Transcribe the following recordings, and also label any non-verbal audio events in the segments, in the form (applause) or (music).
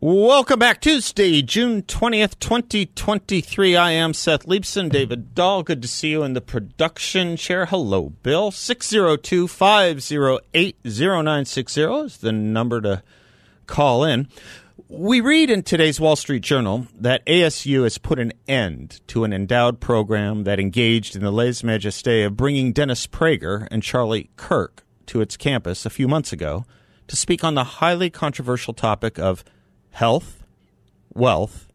Welcome back. Tuesday, June 20th, 2023. I am Seth Leibsohn, David Dahl. Good to see you in the production chair. Hello, Bill. 602 508 0960 is the number to call in. We read in today's Wall Street Journal that ASU has put an end to an endowed program that engaged in the lèse majesté of bringing Dennis Prager and Charlie Kirk to its campus a few months ago to speak on the highly controversial topic of health, wealth,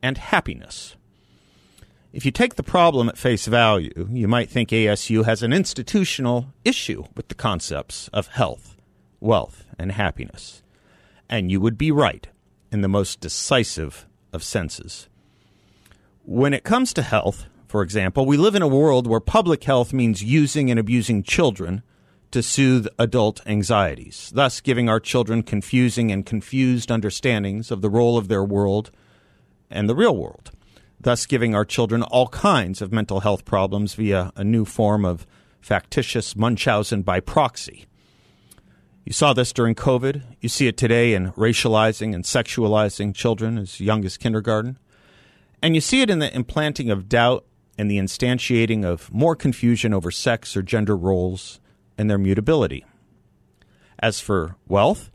and happiness. If you take the problem at face value, you might think ASU has an institutional issue with the concepts of health, wealth, and happiness. And you would be right in the most decisive of senses. When it comes to health, for example, we live in a world where public health means using and abusing children to soothe adult anxieties, thus giving our children confusing and confused understandings of the role of their world and the real world, thus giving our children all kinds of mental health problems via a new form of factitious Munchausen by proxy. You saw this during COVID. You see it today in racializing and sexualizing children as young as kindergarten. And you see it in the implanting of doubt and the instantiating of more confusion over sex or gender roles and their mutability. As for wealth,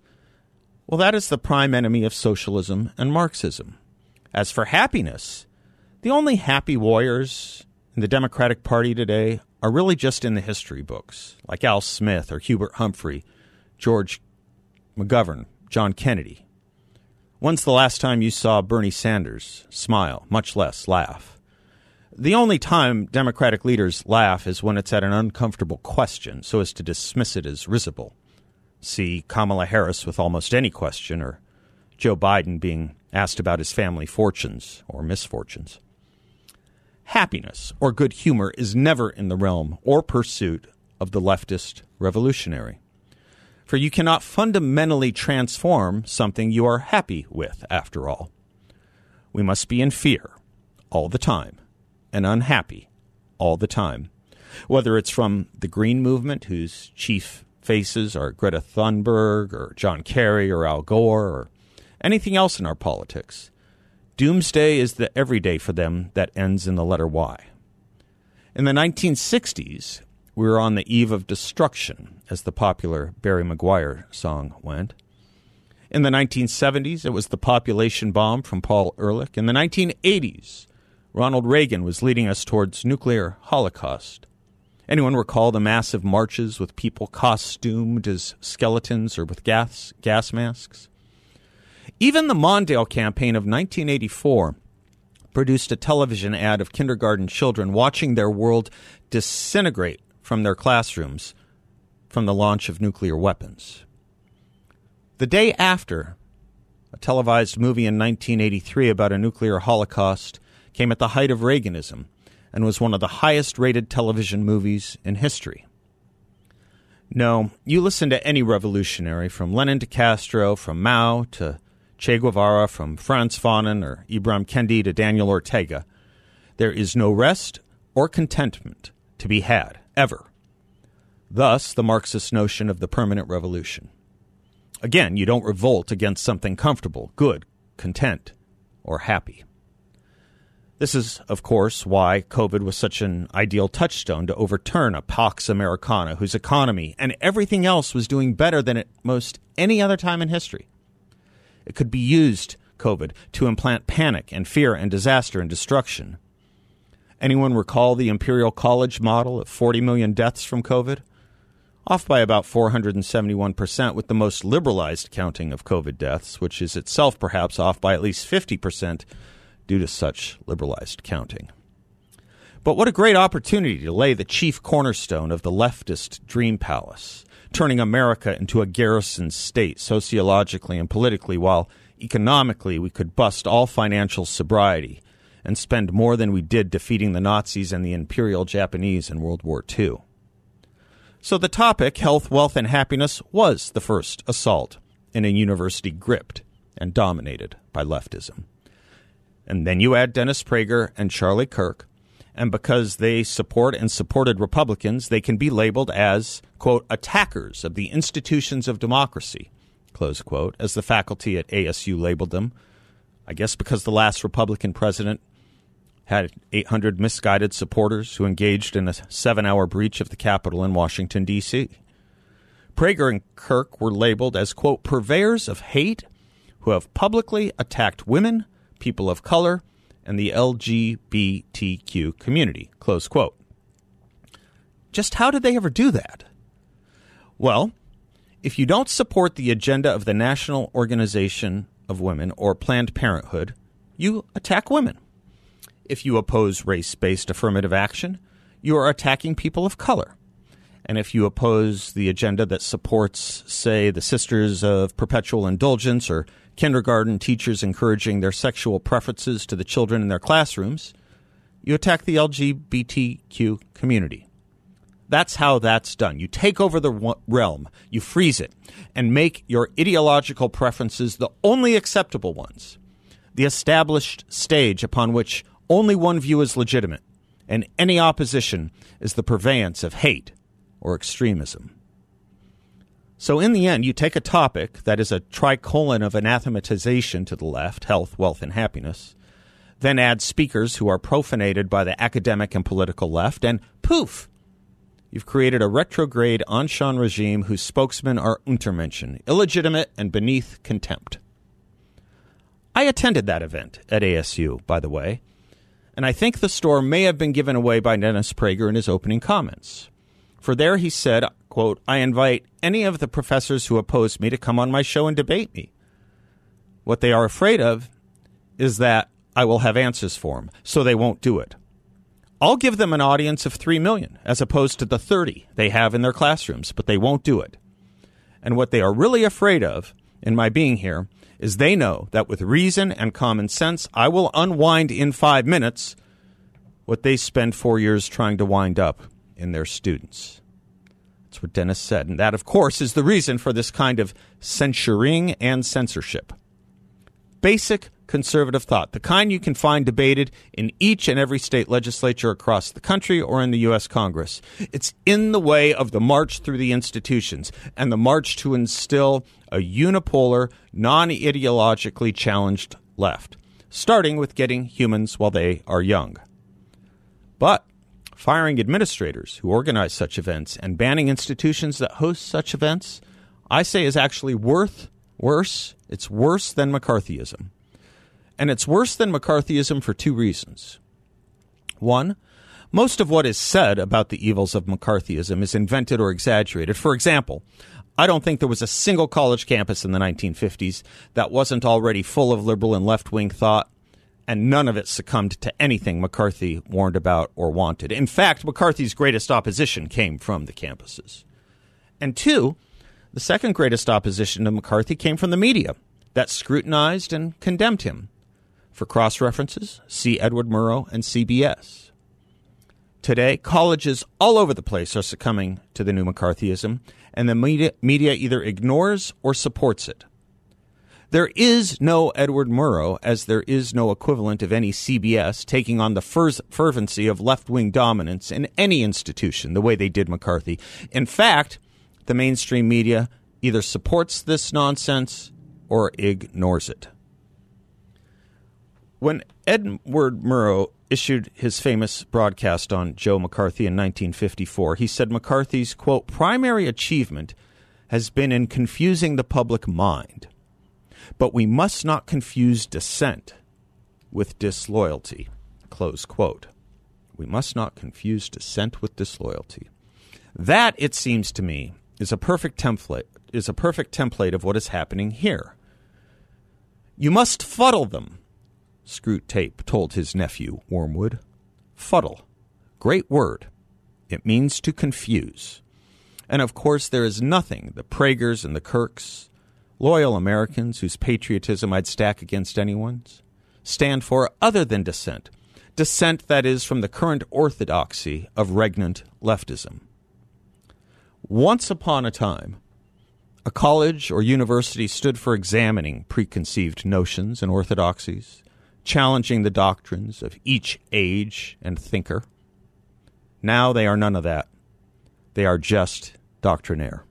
well, that is the prime enemy of socialism and Marxism. As for happiness, the only happy warriors in the Democratic Party today are really just in the history books, like Al Smith or Hubert Humphrey, George McGovern, John Kennedy. When's the last time you saw Bernie Sanders smile, much less laugh? The only time Democratic leaders laugh is when it's at an uncomfortable question, so as to dismiss it as risible. See Kamala Harris with almost any question, or Joe Biden being asked about his family fortunes or misfortunes. Happiness or good humor is never in the realm or pursuit of the leftist revolutionary. For you cannot fundamentally transform something you are happy with, after all. We must be in fear all the time and unhappy all the time. Whether it's from the Green Movement, whose chief faces are Greta Thunberg or John Kerry or Al Gore or anything else in our politics, doomsday is the everyday for them that ends in the letter Y. In the 1960s, we were on the eve of destruction, as the popular Barry McGuire song went. In the 1970s, it was the population bomb from Paul Ehrlich. In the 1980s, Ronald Reagan was leading us towards nuclear holocaust. Anyone recall the massive marches with people costumed as skeletons or with gas, gas masks? Even the Mondale campaign of 1984 produced a television ad of kindergarten children watching their world disintegrate from their classrooms from the launch of nuclear weapons. The day after, a televised movie in 1983 about a nuclear holocaust came at the height of Reaganism and was one of the highest rated television movies in history. No, you listen to any revolutionary, from Lenin to Castro, from Mao to Che Guevara, from Frantz Fanon or Ibram Kendi to Daniel Ortega, there is no rest or contentment to be had, ever. Thus, the Marxist notion of the permanent revolution. Again, you don't revolt against something comfortable, good, content, or happy. This is, of course, why COVID was such an ideal touchstone to overturn a Pax Americana whose economy and everything else was doing better than at most any other time in history. It could be used, COVID, to implant panic and fear and disaster and destruction. Anyone recall the Imperial College model of 40 million deaths from COVID? Off by about 471% with the most liberalized counting of COVID deaths, which is itself perhaps off by at least 50% due to such liberalized counting. But what a great opportunity to lay the chief cornerstone of the leftist dream palace, turning America into a garrison state sociologically and politically while Economically, we could bust all financial sobriety and spend more than we did defeating the Nazis and the Imperial Japanese in World War II. So the topic, health, wealth, and happiness, was the first assault in a university gripped and dominated by leftism. And then you add Dennis Prager and Charlie Kirk, and because they support and supported Republicans, they can be labeled as, quote, attackers of the institutions of democracy, close quote, as the faculty at ASU labeled them. I guess because the last Republican president had 800 misguided supporters who engaged in a seven hour breach of the Capitol in Washington, D.C. Prager and Kirk were labeled as, quote, purveyors of hate who have publicly attacked women, people of color, and the LGBTQ community, close quote. Just how did they ever do that? Well, if you don't support the agenda of the National Organization of Women or Planned Parenthood, you attack women. If you oppose race based affirmative action, you are attacking people of color. And if you oppose the agenda that supports, say, the Sisters of Perpetual Indulgence or kindergarten teachers encouraging their sexual preferences to the children in their classrooms, you attack the LGBTQ community. That's how that's done. You take over the realm, you freeze it, and make your ideological preferences the only acceptable ones, the established stage upon which only one view is legitimate, and any opposition is the purveyance of hate or extremism. So, in the end, you take a topic that is a tricolon of anathematization to the left health, wealth, and happiness, then add speakers who are profanated by the academic and political left, and poof, you've created a retrograde ancien regime whose spokesmen are Untermenschen, illegitimate and beneath contempt. I attended that event at ASU, by the way, and I think the store may have been given away by Dennis Prager in his opening comments. For there he said, quote, I invite any of the professors who oppose me to come on my show and debate me. What they are afraid of is that I will have answers for them, so they won't do it. I'll give them an audience of 3 million as opposed to the 30 they have in their classrooms, but they won't do it. And what they are really afraid of in my being here is they know that with reason and common sense, I will unwind in five minutes what they spend four years trying to wind up in their students. That's what Dennis said. And that, of course, is the reason for this kind of censuring and censorship. Basic conservative thought, the kind you can find debated in each and every state legislature across the country or in the U.S. Congress. It's in the way of the march through the institutions and the march to instill a unipolar, non ideologically challenged left, starting with getting humans while they are young. But firing administrators who organize such events and banning institutions that host such events, I say is actually worth worse. It's worse than McCarthyism. And it's worse than McCarthyism for two reasons. One, most of what is said about the evils of McCarthyism is invented or exaggerated. For example, I don't think there was a single college campus in the 1950s that wasn't already full of liberal and left wing thought, and none of it succumbed to anything McCarthy warned about or wanted. In fact, McCarthy's greatest opposition came from the campuses. And two, the second greatest opposition to McCarthy came from the media that scrutinized and condemned him. For cross references, see Edward Murrow and CBS. Today, colleges all over the place are succumbing to the new McCarthyism, and the media, media either ignores or supports it. There is no Edward Murrow, as there is no equivalent of any CBS taking on the fervency of left wing dominance in any institution the way they did McCarthy. In fact, the mainstream media either supports this nonsense or ignores it. When Edward Murrow issued his famous broadcast on Joe McCarthy in 1954, he said McCarthy's, quote, primary achievement has been in confusing the public mind. But we must not confuse dissent with disloyalty, close quote. We must not confuse dissent with disloyalty. That, it seems to me, is a perfect template is a perfect template of what is happening here. You must fuddle them Screwtape told his nephew, Wormwood. Fuddle. Great word. It means to confuse. And of course, there is nothing the Pragers and the Kirks, loyal Americans whose patriotism I'd stack against anyone's, stand for other than dissent. Dissent that is from the current orthodoxy of regnant leftism. Once upon a time, a college or university stood for examining preconceived notions and orthodoxies, challenging the doctrines of each age and thinker. Now they are none of that. They are just doctrinaire.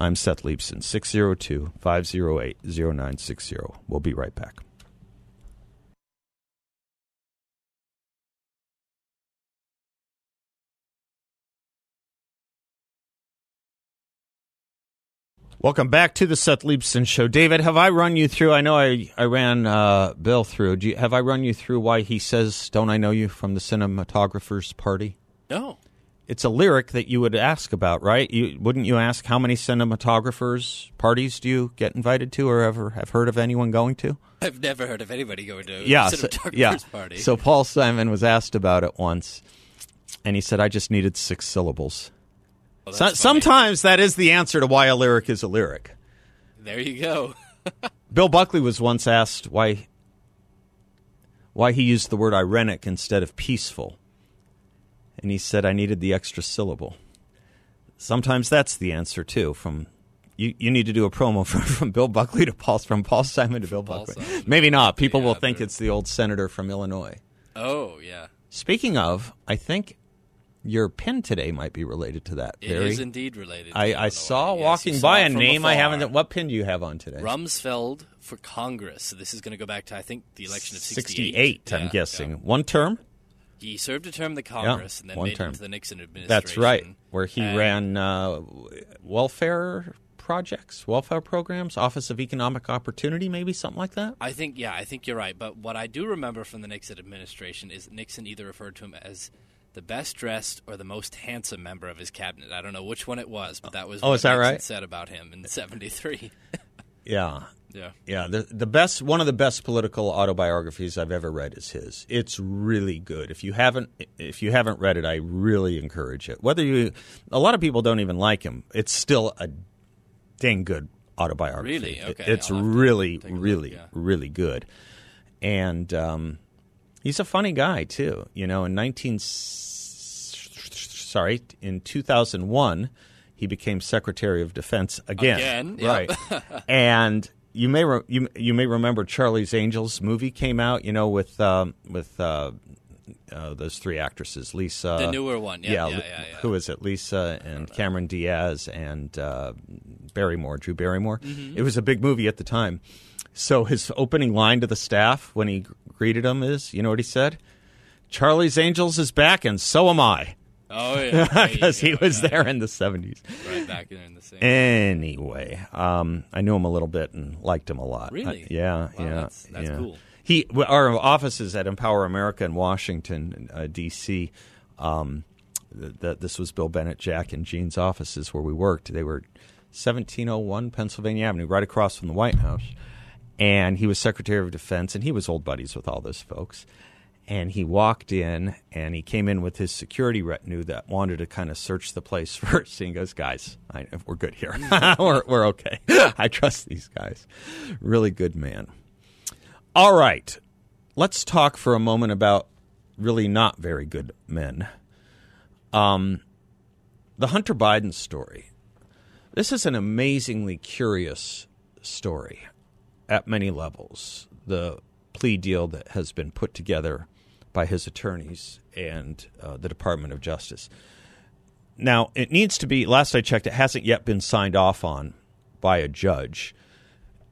I'm Seth Leibsohn, 602 508 0960. We'll be right back. Welcome back to the Seth Leibsohn Show. David, have I run you through? I know I, I ran uh, Bill through. You, have I run you through why he says, Don't I know you from the cinematographer's party? No. It's a lyric that you would ask about, right? You, wouldn't you ask how many cinematographers' parties do you get invited to or ever have heard of anyone going to? I've never heard of anybody going to yeah, a so, cinematographer's yeah. party. So Paul Simon was asked about it once, and he said, I just needed six syllables. Well, So, sometimes that is the answer to why a lyric is a lyric. There you go. (laughs) Bill Buckley was once asked why why he used the word irenic instead of peaceful. And he said I needed the extra syllable. Sometimes that's the answer too from you, you need to do a promo (laughs) from, from Bill Buckley to Paul from Paul Simon to Bill Paul Buckley. Simon. Maybe not. People Yeah, will think it's the old senator from Illinois. Oh, yeah. Speaking of, I think your pin today might be related to that. It Barry. is indeed related. to I, I saw Yes, walking saw by a name I haven't. What pin do you have on today? Rumsfeld for Congress. So this is going to go back to, I think, the election of 68. 68, I'm guessing. yeah. One term? He served a term in the Congress and then one made term. it into the Nixon administration. That's right. Where he And- ran uh, welfare projects, welfare programs, Office of Economic Opportunity, maybe something like that. I think, yeah, I think you're right. But what I do remember from the Nixon administration is Nixon either referred to him as the best dressed or the most handsome member of his cabinet. I don't know which one it was, but that was Oh, what is that Nixon right? said about him in '73. (laughs) Yeah. Yeah. Yeah, the the best one of the best political autobiographies I've ever read is his. It's really good. If you haven't if you haven't read it, I really encourage it. Whether you a lot of people don't even like him, it's still a dang good autobiography. Really? It- Okay, it's I'll have to really look, really yeah. really good. And um, he's a funny guy too. You know, in 19 sorry, in 2001, he became Secretary of Defense again. Again, yep. right? (laughs) and you may re- you you may remember Charlie's Angels movie came out. You know, with um, with uh, uh, those three actresses, Lisa, The newer one. Yeah, yeah, yeah, yeah. who is it? Lisa and Cameron Diaz and uh, Barrymore, Drew Barrymore. Mm-hmm. It was a big movie at the time. So his opening line to the staff when he greeted them is, you know what he said? Charlie's Angels is back, and so am I, Oh yeah, (laughs) because he was yeah. there in the seventies. right back in the same. Anyway, um, I knew him a little bit and liked him a lot. Really? I- yeah, Wow, yeah, that's- that's yeah. cool. He, our offices at Empower America in Washington, uh, D.C. Um, th- th- this was Bill Bennett, Jack, and Gene's offices where we worked. They were 1701 Pennsylvania Avenue, right across from the White House. And he was Secretary of Defense, and he was old buddies with all those folks. And he walked in, and he came in with his security retinue that wanted to kind of search the place (laughs) first. And he goes, "Guys, I, we're good here. (laughs) we're, we're okay. (laughs) I trust these guys. Really good man." All right, let's talk for a moment about really not very good men. Um, the Hunter Biden story. This is an amazingly curious story at many levels. The plea deal that has been put together by his attorneys and uh, the Department of Justice. Now, it needs to be, last I checked, it hasn't yet been signed off on by a judge.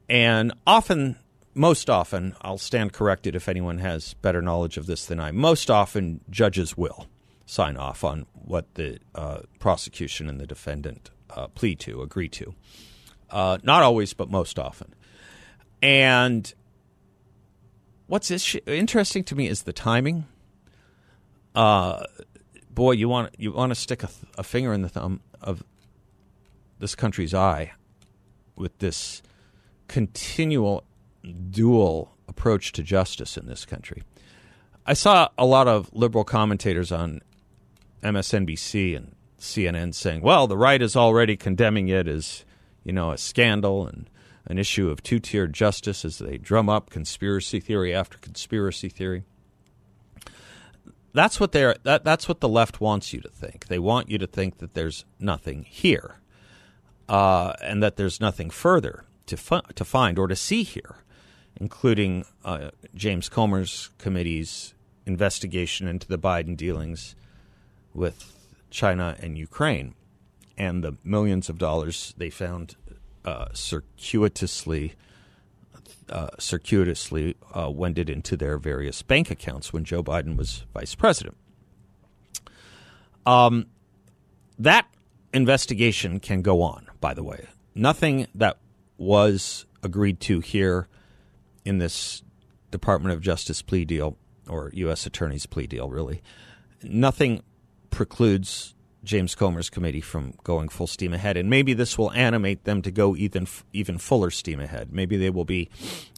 And often, most often, I'll stand corrected if anyone has better knowledge of this than I. Most often, judges will sign off on what the uh, prosecution and the defendant uh, plea to, agree to. Uh, not always, but most often. And what's interesting to me is the timing. Uh, boy, you want you want to stick a, th- a finger in the thumb of this country's eye with this continual dual approach to justice in this country. I saw a lot of liberal commentators on MSNBC and CNN saying, "Well, the right is already condemning it as, you know, a scandal and an issue of two tiered justice as they drum up conspiracy theory after conspiracy theory. That's what they're that, that's what the left wants you to think. They want you to think that there's nothing here, uh, and that there's nothing further to to find or to see here, including uh, James Comer's committee's investigation into the Biden dealings with China and Ukraine, and the millions of dollars they found uh, circuitously uh, circuitously uh, wended into their various bank accounts when Joe Biden was vice president. Um, that investigation can go on. By the way, nothing that was agreed to here in this Department of Justice plea deal or U.S. Attorney's plea deal, really, nothing precludes James Comer's committee from going full steam ahead, and maybe this will animate them to go even even fuller steam ahead. Maybe they will be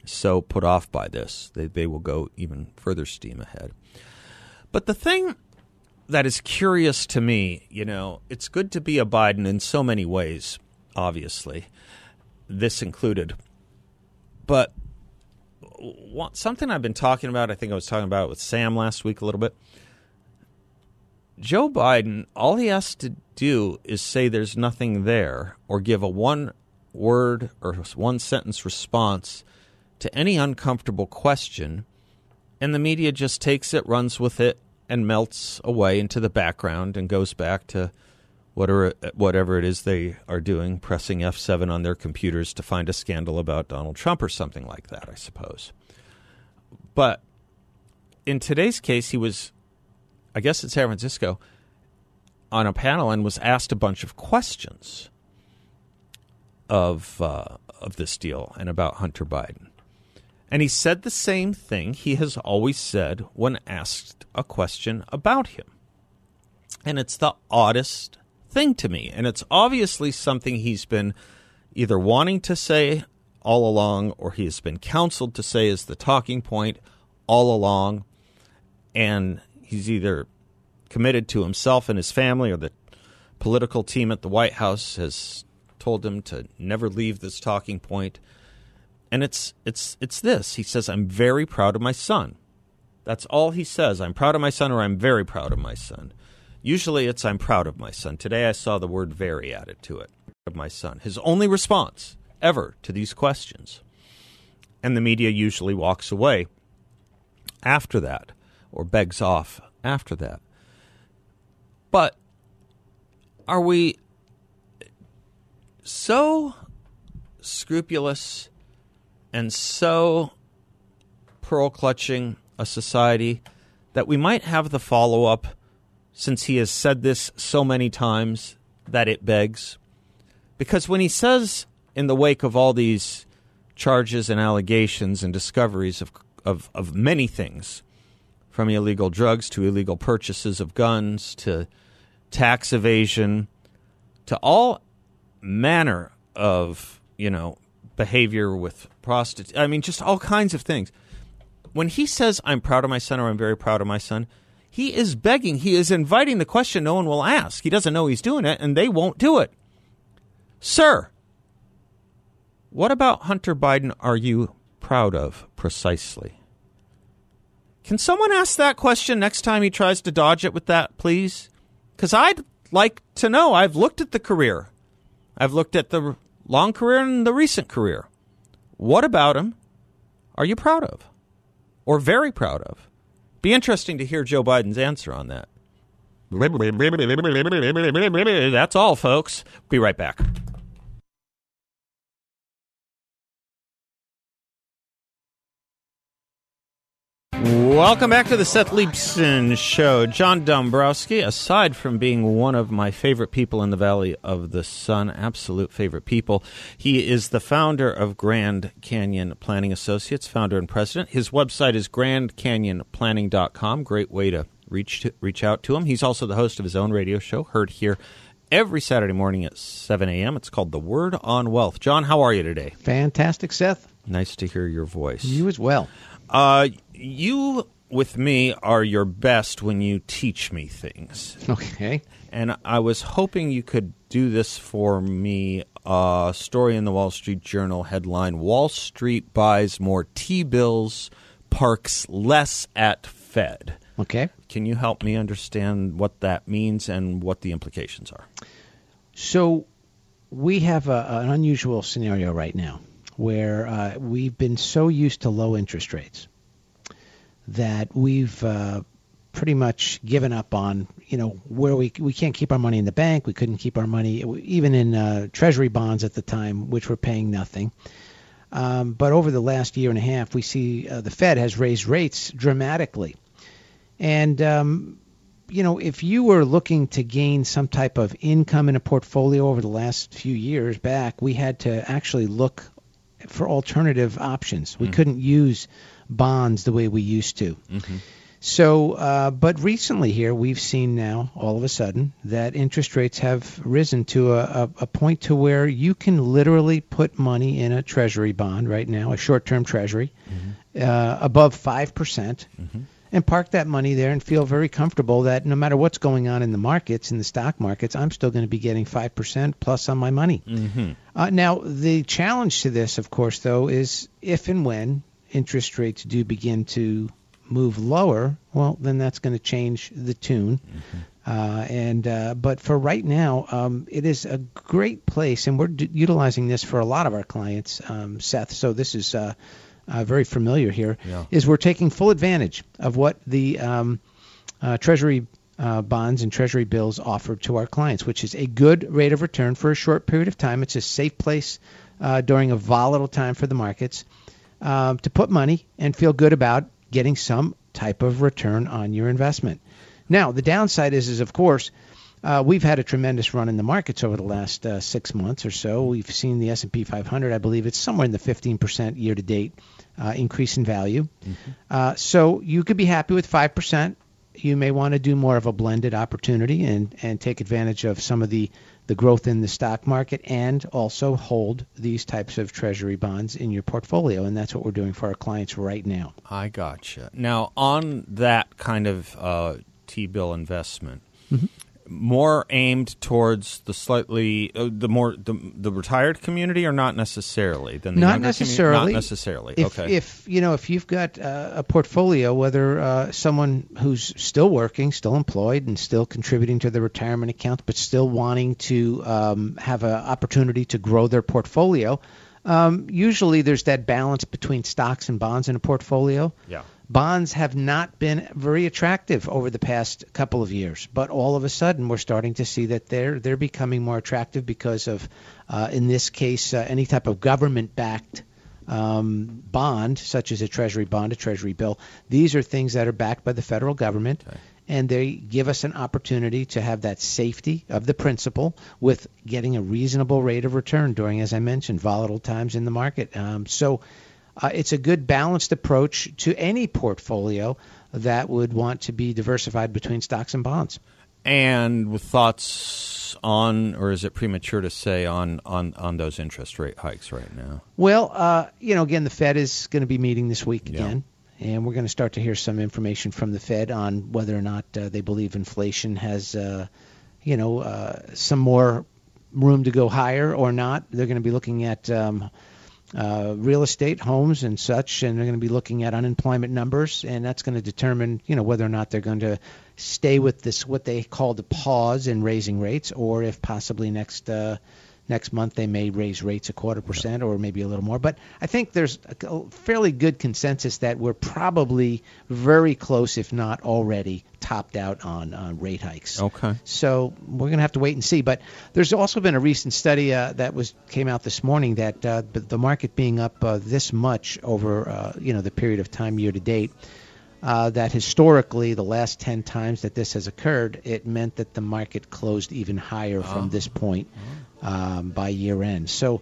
so put off by this they they will go even further steam ahead. But the thing that is curious to me, you know, it's good to be a Biden in so many ways, obviously, this included. But something I've been talking about, I think I was talking about it with Sam last week a little bit Joe Biden, all he has to do is say there's nothing there or give a one word or one sentence response to any uncomfortable question, and the media just takes it, runs with it, and melts away into the background and goes back to whatever whatever it is they are doing, pressing F7 on their computers to find a scandal about Donald Trump or something like that, I suppose. But in today's case, he was I guess in San Francisco, on a panel and was asked a bunch of questions of uh, of this deal and about Hunter Biden. And he said the same thing he has always said when asked a question about him. And it's the oddest thing to me. And it's obviously something he's been either wanting to say all along or he has been counseled to say as the talking point all along. And he's either committed to himself and his family or the political team at the White House has told him to never leave this talking point. And it's it's it's this. He says, I'm very proud of my son. That's all he says. I'm proud of my son or I'm very proud of my son. Usually it's I'm proud of my son. Today I saw the word very added to it. Of my son. His only response ever to these questions. And the media usually walks away after that or begs off after that. But are we so scrupulous and so pearl clutching a society that we might have the follow up since he has said this so many times that it begs? Because when he says, in the wake of all these charges and allegations and discoveries of, of, of many things, from illegal drugs to illegal purchases of guns to tax evasion to all manner of, you know, behavior with prostitutes. I mean, just all kinds of things. When he says, I'm proud of my son or I'm very proud of my son, he is begging, he is inviting the question no one will ask. He doesn't know he's doing it, and they won't do it. Sir, what about Hunter Biden are you proud of precisely? Can someone ask that question next time he tries to dodge it with that, please? Because I'd like to know. I've looked at the career, I've looked at the long career and the recent career. What about him are you proud of or very proud of? Be interesting to hear Joe Biden's answer on that. That's all, folks. Be right back. Welcome back to the Seth Leibsohn Show. John Dombroski, aside from being one of my favorite people in the Valley of the Sun, absolute favorite people, he is the founder of Grand Canyon Planning Associates, founder and president. His website is grandcanyonplanning.com. Great way to reach to, reach out to him. He's also the host of his own radio show, heard here every Saturday morning at 7 a.m. It's called The Word on Wealth. John, how are you today? Fantastic, Seth. Nice to hear your voice. You as well. Uh, you with me are your best when you teach me things. Okay. And I was hoping you could do this for me a story in the Wall Street Journal headline Wall Street buys more T bills, parks less at Fed. Okay. Can you help me understand what that means and what the implications are? So we have a, an unusual scenario right now where uh, we've been so used to low interest rates that we've uh, pretty much given up on you know where we we can't keep our money in the bank. We couldn't keep our money even in uh, treasury bonds at the time which were paying nothing. Um, but over the last year and a half we see uh, the Fed has raised rates dramatically. And um, you know if you were looking to gain some type of income in a portfolio over the last few years back we had to actually look for alternative options. We couldn't use bonds the way we used to. So, uh, but recently here, we've seen now all of a sudden that interest rates have risen to a, a, a point to where you can literally put money in a treasury bond right now, a short-term treasury, uh, above five percent, and park that money there and feel very comfortable that no matter what's going on in the markets, in the stock markets, I'm still going to be getting five percent plus on my money. Uh, now, the challenge to this, of course, though, is if and when interest rates do begin to move lower, well, then that's going to change the tune. Uh, and uh, but for right now, um, it is a great place, and we're d- utilizing this for a lot of our clients, um, Seth. So this is uh, very familiar here. Is Yeah. we're taking full advantage of what the um, uh, Treasury uh, bonds and Treasury bills offer to our clients, which is a good rate of return for a short period of time. It's a safe place uh, during a volatile time for the markets um, to put money and feel good about getting some type of return on your investment. Now, the downside is, is of course, uh, we've had a tremendous run in the markets over the last uh, six months or so. We've seen the S&P 500, I believe it's somewhere in the 15% year-to-date uh, increase in value. Uh, so you could be happy with 5%. You may want to do more of a blended opportunity and, and take advantage of some of the, the growth in the stock market and also hold these types of treasury bonds in your portfolio. And that's what we're doing for our clients right now. I gotcha. Now, on that kind of uh, T bill investment, Mm-hmm. More aimed towards the slightly uh, the more the, the retired community, or not necessarily? Than the not necessarily. not necessarily. If, okay. If you know, if you've got uh, a portfolio, whether uh, someone who's still working, still employed, and still contributing to the retirement account, but still wanting to um, have an opportunity to grow their portfolio, um, usually there's that balance between stocks and bonds in a portfolio. yeah. Bonds have not been very attractive over the past couple of years, but all of a sudden we're starting to see that they're they're becoming more attractive because of, uh, in this case, uh, any type of government-backed um, bond, such as a treasury bond, a treasury bill. These are things that are backed by the federal government, and they give us an opportunity to have that safety of the principal with getting a reasonable rate of return during, as I mentioned, volatile times in the market. Um, so. Uh, it's a good balanced approach to any portfolio that would want to be diversified between stocks and bonds. And with thoughts on, or is it premature to say on on on those interest rate hikes right now? Well, uh, you know, again, the Fed is going to be meeting this week Yeah. again, and we're going to start to hear some information from the Fed on whether or not uh, they believe inflation has, uh, you know, uh, some more room to go higher or not. They're going to be looking at um, uh, real estate, homes, and such, and they're going to be looking at unemployment numbers, and that's going to determine, you know, whether or not they're going to stay with this what they call the pause in raising rates, or if possibly next uh, next month they may raise rates a quarter percent or maybe a little more. But I think there's a fairly good consensus that we're probably very close, if not already, topped out on uh, rate hikes. Okay. So we're going to have to wait and see. But there's also been a recent study uh, that was came out this morning that uh, the market being up uh, this much over uh, you know the period of time year to date. Uh, that historically, the last 10 times that this has occurred, it meant that the market closed even higher from this point um, by year end. So,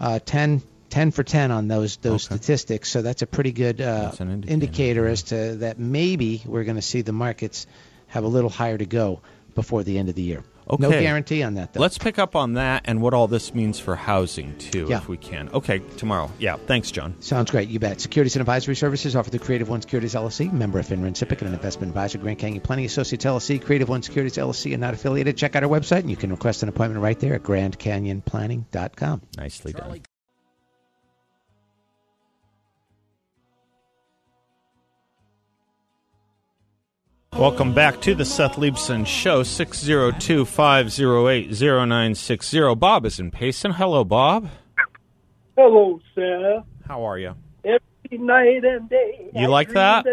uh, 10, 10 for 10 on those those Okay. statistics. So that's a pretty good uh, indicator, indicator as to that maybe we're going to see the markets have a little higher to go before the end of the year. Okay. No guarantee on that, though. Let's pick up on that and what all this means for housing, too, Yeah. if we can. Okay, tomorrow. Yeah, thanks, John. Sounds great. You bet. Securities and advisory services offer the Creative One Securities LLC, member of FINRA and SIPC, and an investment advisor, Grand Canyon Planning Associates LLC, Creative One Securities LLC, and not affiliated. Check out our website, and you can request an appointment right there at grandcanyonplanning.com. Nicely done. Welcome back to the Seth Leibsohn Show, 602 508 0960. Bob is in Payson. Hello, Bob. Hello, Seth. How are you? Every night and day. You I like that?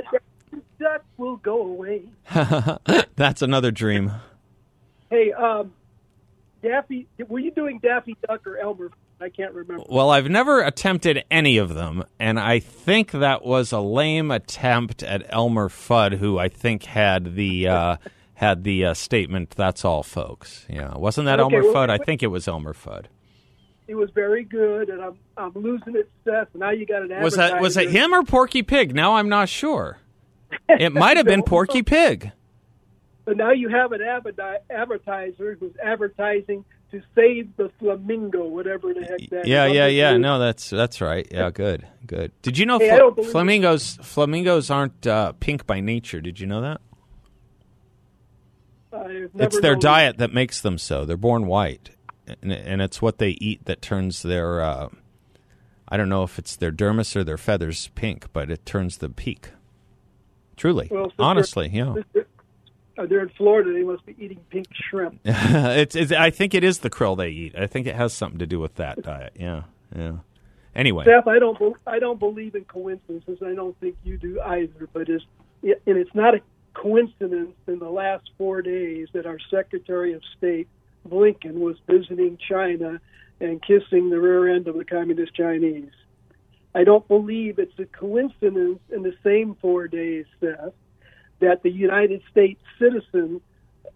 Duck will go away. (laughs) That's another dream. Hey, um, Daffy, were you doing Daffy Duck or Elmer? I can't remember. Well, I've never attempted any of them, and I think that was a lame attempt at Elmer Fudd, who I think had the uh, had the uh, statement. That's all, folks. Yeah, wasn't that Okay, Elmer well, Fudd? I think it was Elmer Fudd. It was very good, and I'm I'm losing it, Seth. Now you got an Was that was it him or Porky Pig? Now I'm not sure. It might have been (laughs) Porky Pig. But now you have an advertiser who's advertising to save the flamingo, whatever the heck that Yeah, is. yeah, yeah. No, that's that's right. Yeah, good, good. Did you know Hey, don't flamingos flamingos aren't uh, pink by nature? Did you know that? Never it's their diet that makes them so. They're born white, and, and it's what they eat that turns their. Uh, I don't know if it's their dermis or their feathers pink, but it turns them peak. Truly, Well, they're- honestly, yeah. Uh, Oh, they're in Florida. They must be eating pink shrimp. (laughs) it's, it's. I think it is the krill they eat. I think it has something to do with that diet. Yeah, yeah. Anyway, Seth, I don't, bel- I don't believe in coincidences. I don't think you do either. But it's, and it's not a coincidence in the last four days that our Secretary of State Blinken was visiting China and kissing the rear end of the Communist Chinese. I don't believe it's a coincidence in the same four days, Seth, that the United States citizens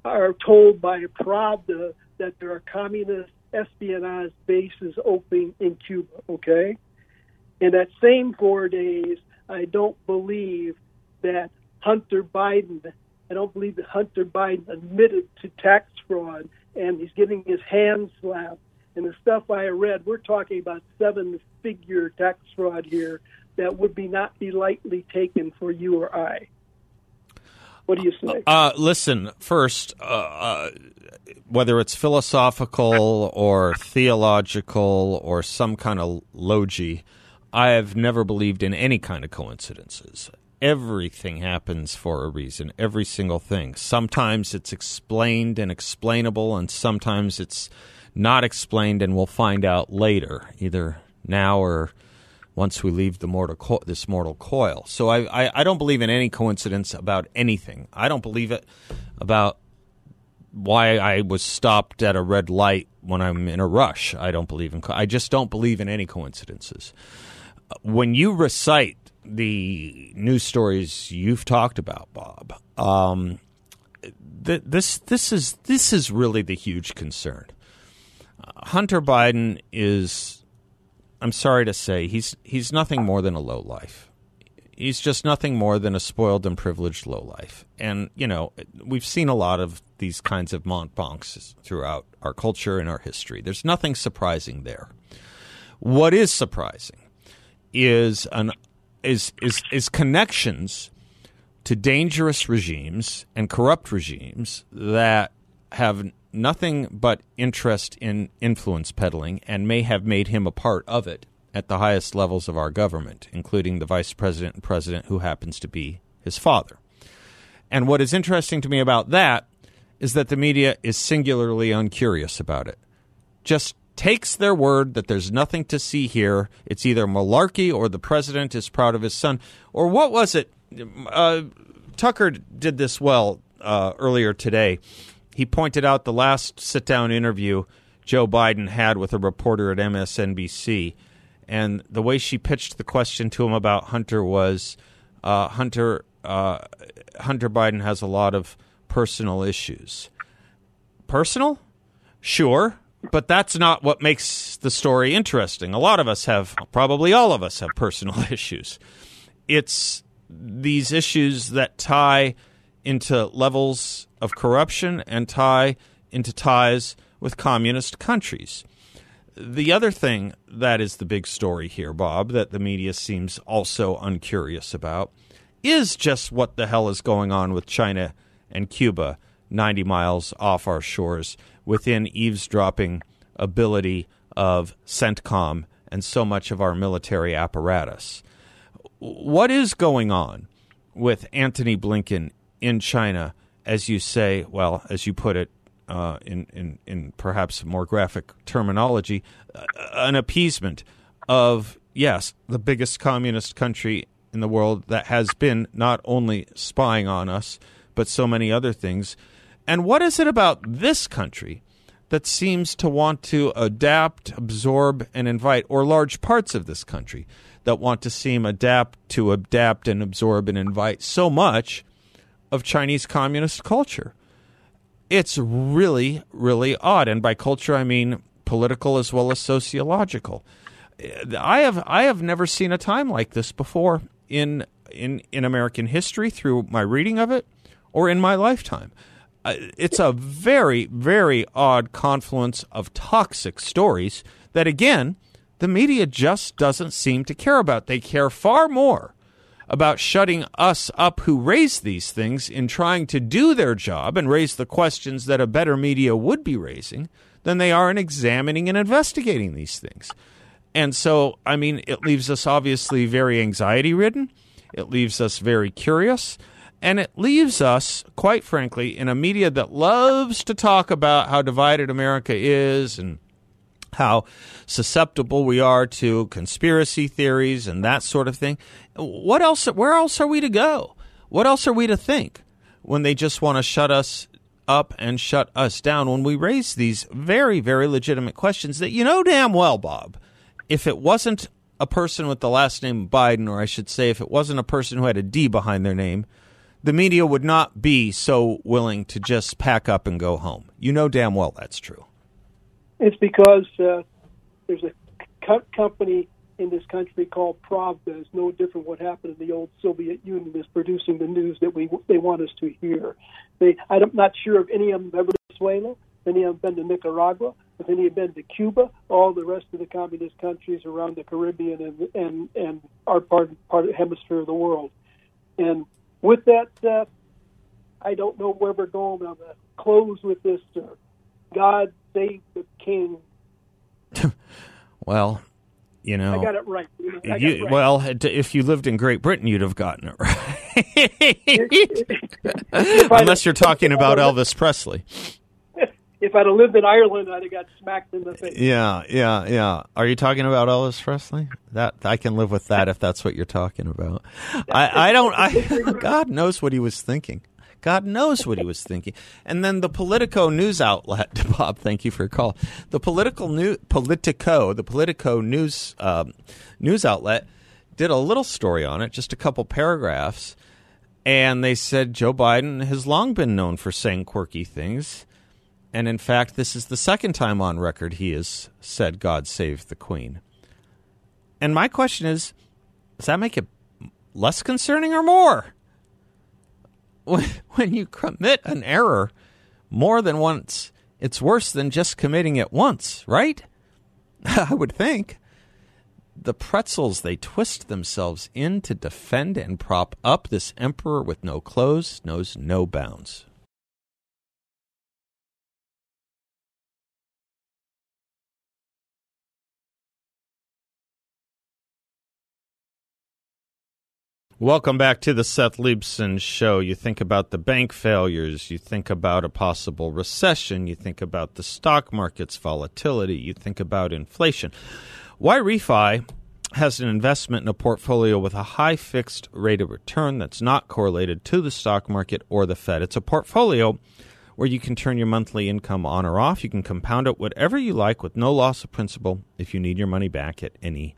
are told by Pravda that there are communist espionage bases open in Cuba, okay? In that same four days, I don't believe that Hunter Biden, I don't believe that Hunter Biden admitted to tax fraud and he's getting his hand slapped. And the stuff I read, we're talking about seven figure tax fraud here that would be not be lightly taken for you or I. What do you say? Uh, listen, first, uh, uh, whether it's philosophical or theological or some kind of logi, I have never believed in any kind of coincidences. Everything happens for a reason, every single thing. Sometimes it's explained and explainable, and sometimes it's not explained, and we'll find out later, either now or once we leave the mortal co- this mortal coil. So I, I, I don't believe in any coincidence about anything. I don't believe it about why I was stopped at a red light when I'm in a rush. I don't believe in. Co- I just don't believe in any coincidences. When you recite the news stories you've talked about, Bob, um, th- this this is this is really the huge concern. Hunter Biden is I'm sorry to say he's he's nothing more than a low life. He's just nothing more than a spoiled and privileged low life. And you know, we've seen a lot of these kinds of montbanks throughout our culture and our history. There's nothing surprising there. What is surprising is an is is is connections to dangerous regimes and corrupt regimes that have nothing but interest in influence peddling and may have made him a part of it at the highest levels of our government, including the vice president and president, who happens to be his father. And what is interesting to me about that is that the media is singularly uncurious about it. Just takes their word that there's nothing to see here. It's either malarkey or the president is proud of his son. Or what was it? Uh, Tucker did this well uh, earlier today. He pointed out the last sit down interview Joe Biden had with a reporter at MSNBC. And the way she pitched the question to him about Hunter was uh, Hunter, uh, Hunter Biden has a lot of personal issues. Personal? Sure, but that's not what makes the story interesting. A lot of us have, probably all of us have personal (laughs) issues. It's these issues that tie into levels of corruption and tie into ties with communist countries. The other thing that is the big story here, Bob, that the media seems also uncurious about is just what the hell is going on with China and Cuba 90 miles off our shores within eavesdropping ability of CENTCOM and so much of our military apparatus. What is going on with Antony Blinken in China, as you say, well, as you put it, uh, in, in, in perhaps more graphic terminology, uh, an appeasement of, yes, the biggest communist country in the world that has been not only spying on us, but so many other things. And what is it about this country that seems to want to adapt, absorb, and invite, or large parts of this country that want to seem adapt to adapt and absorb and invite so much of Chinese communist culture? It's really, really odd. And by culture, I mean political as well as sociological. I have I have never seen a time like this before in in in American history through my reading of it or in my lifetime. Uh, it's a very very odd confluence of toxic stories that again the media just doesn't seem to care about. They care far more about shutting us up who raise these things in trying to do their job and raise the questions that a better media would be raising than they are in examining and investigating these things. And so, I mean, it leaves us obviously very anxiety ridden. It leaves us very curious. And it leaves us, quite frankly, in a media that loves to talk about how divided America is and how susceptible we are to conspiracy theories and that sort of thing. What else? Where else are we to go? What else are we to think when they just want to shut us up and shut us down when we raise these very, very legitimate questions that you know damn well, Bob, if it wasn't a person with the last name Biden, or I should say, if it wasn't a person who had a D behind their name, the media would not be so willing to just pack up and go home. You know damn well that's true. It's because uh, there's a co- company in this country called Pravda. It's no different what happened in the old Soviet Union is producing the news that we they want us to hear. They, I'm not sure if any of them ever to Venezuela, any of them been to Nicaragua, if any have been to Cuba, all the rest of the communist countries around the Caribbean and and, and our part part of the hemisphere of the world. And with that, uh, I don't know where we're going. I'm going to close with this. Uh, God the king. (laughs) well, you know, I got it right. You, it right. Well, if you lived in Great Britain, you'd have gotten it (laughs) right. Unless you're talking about Elvis Presley. If I'd have lived in Ireland, I'd have got smacked in the face. Yeah, yeah, yeah. Are you talking about Elvis Presley? That I can live with that if that's what you're talking about. I, I don't. I (laughs) God knows what he was thinking. God knows what he was thinking. And then the Politico news outlet, (laughs) Bob, thank you for your call. The political new Politico, the Politico news um, news outlet, did a little story on it, just a couple paragraphs, and they said Joe Biden has long been known for saying quirky things. And in fact, this is the second time on record he has said, God save the Queen. And my question is does that make it less concerning or more? When you commit an error more than once, it's worse than just committing it once, right? (laughs) I would think. The pretzels they twist themselves in to defend and prop up this emperor with no clothes knows no bounds. Welcome back to the Seth Leibsohn Show. You think about the bank failures, you think about a possible recession, you think about the stock market's volatility, you think about inflation. YRefy has an investment in a portfolio with a high fixed rate of return that's not correlated to the stock market or the Fed. It's a portfolio where you can turn your monthly income on or off. You can compound it whatever you like with no loss of principal if you need your money back at any time.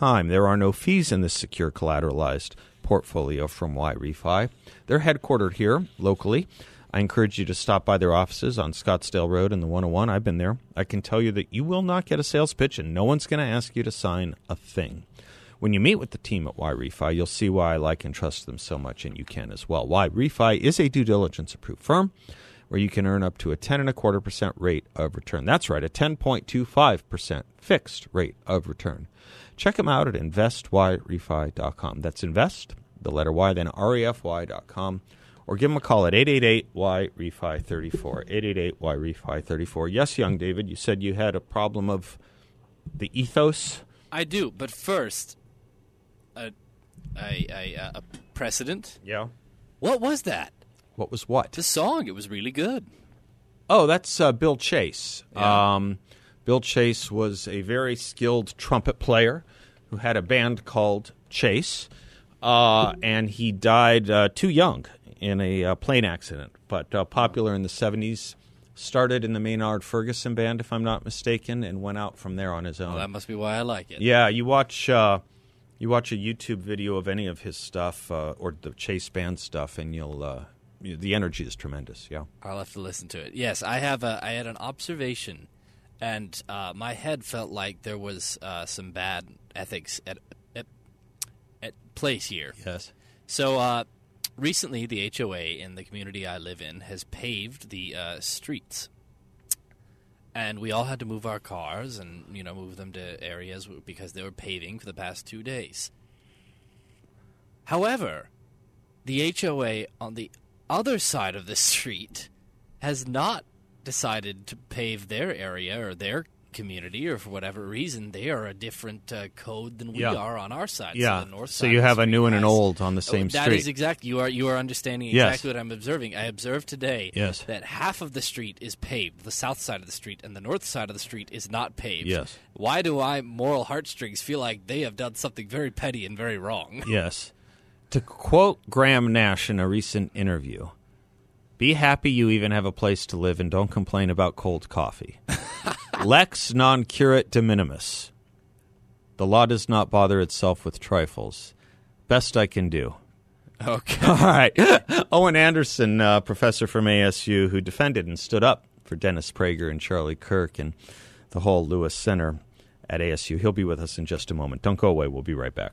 There are no fees in this secure collateralized portfolio from YRefy. They're headquartered here locally. I encourage you to stop by their offices on Scottsdale Road in the 101. I've been there. I can tell you that you will not get a sales pitch and no one's going to ask you to sign a thing. When you meet with the team at YRefy, you'll see why I like and trust them so much, and you can as well. YRefy is a due diligence approved firm where you can earn up to a 10 and a quarter percent rate of return. That's right, a 10.25% fixed rate of return. Check them out at investyrefy.com. That's invest, the letter Y, then refy.com. Or give them a call at 888-Y-REFI34. 888-Y-REFI34. Yes, young David, you said you had a problem of the ethos. I do, but first, a, a, a, a precedent. Yeah. What was that? What was what? The song. It was really good. Oh, that's uh, Bill Chase. Yeah. Um, Bill Chase was a very skilled trumpet player who had a band called Chase, uh, and he died uh, too young in a uh, plane accident. But uh, popular in the '70s, started in the Maynard Ferguson band, if I'm not mistaken, and went out from there on his own. Well, that must be why I like it. Yeah, you watch uh, you watch a YouTube video of any of his stuff uh, or the Chase band stuff, and you'll uh, the energy is tremendous. Yeah. I'll have to listen to it. Yes, I have. A, I had an observation, and uh, my head felt like there was uh, some bad ethics at at, at place here. Yes. So uh, recently, the HOA in the community I live in has paved the uh, streets, and we all had to move our cars and you know move them to areas because they were paving for the past two days. However, the HOA on the other side of the (laughs) street has not decided to pave their area or their community, or for whatever reason, they are a different uh, code than we Yeah. are on our side. Yeah. So, the north So you have a new and an old on the same Oh, That street. is exactly you are you are understanding Yes. exactly what I'm observing. I observed today Yes. that half of the street is paved, the south side of the street, and the north side of the street is not paved. Yes. Why do I moral heartstrings feel like they have done something very petty and very wrong? Yes. To quote Graham Nash in a recent interview, be happy you even have a place to live and don't complain about cold coffee. (laughs) Lex non curat de minimis. The law does not bother itself with trifles. Best I can do. Okay. (laughs) All right. Owen Anderson, uh, professor from ASU, who defended and stood up for Dennis Prager and Charlie Kirk and the whole Lewis Center at ASU. He'll be with us in just a moment. Don't go away. We'll be right back.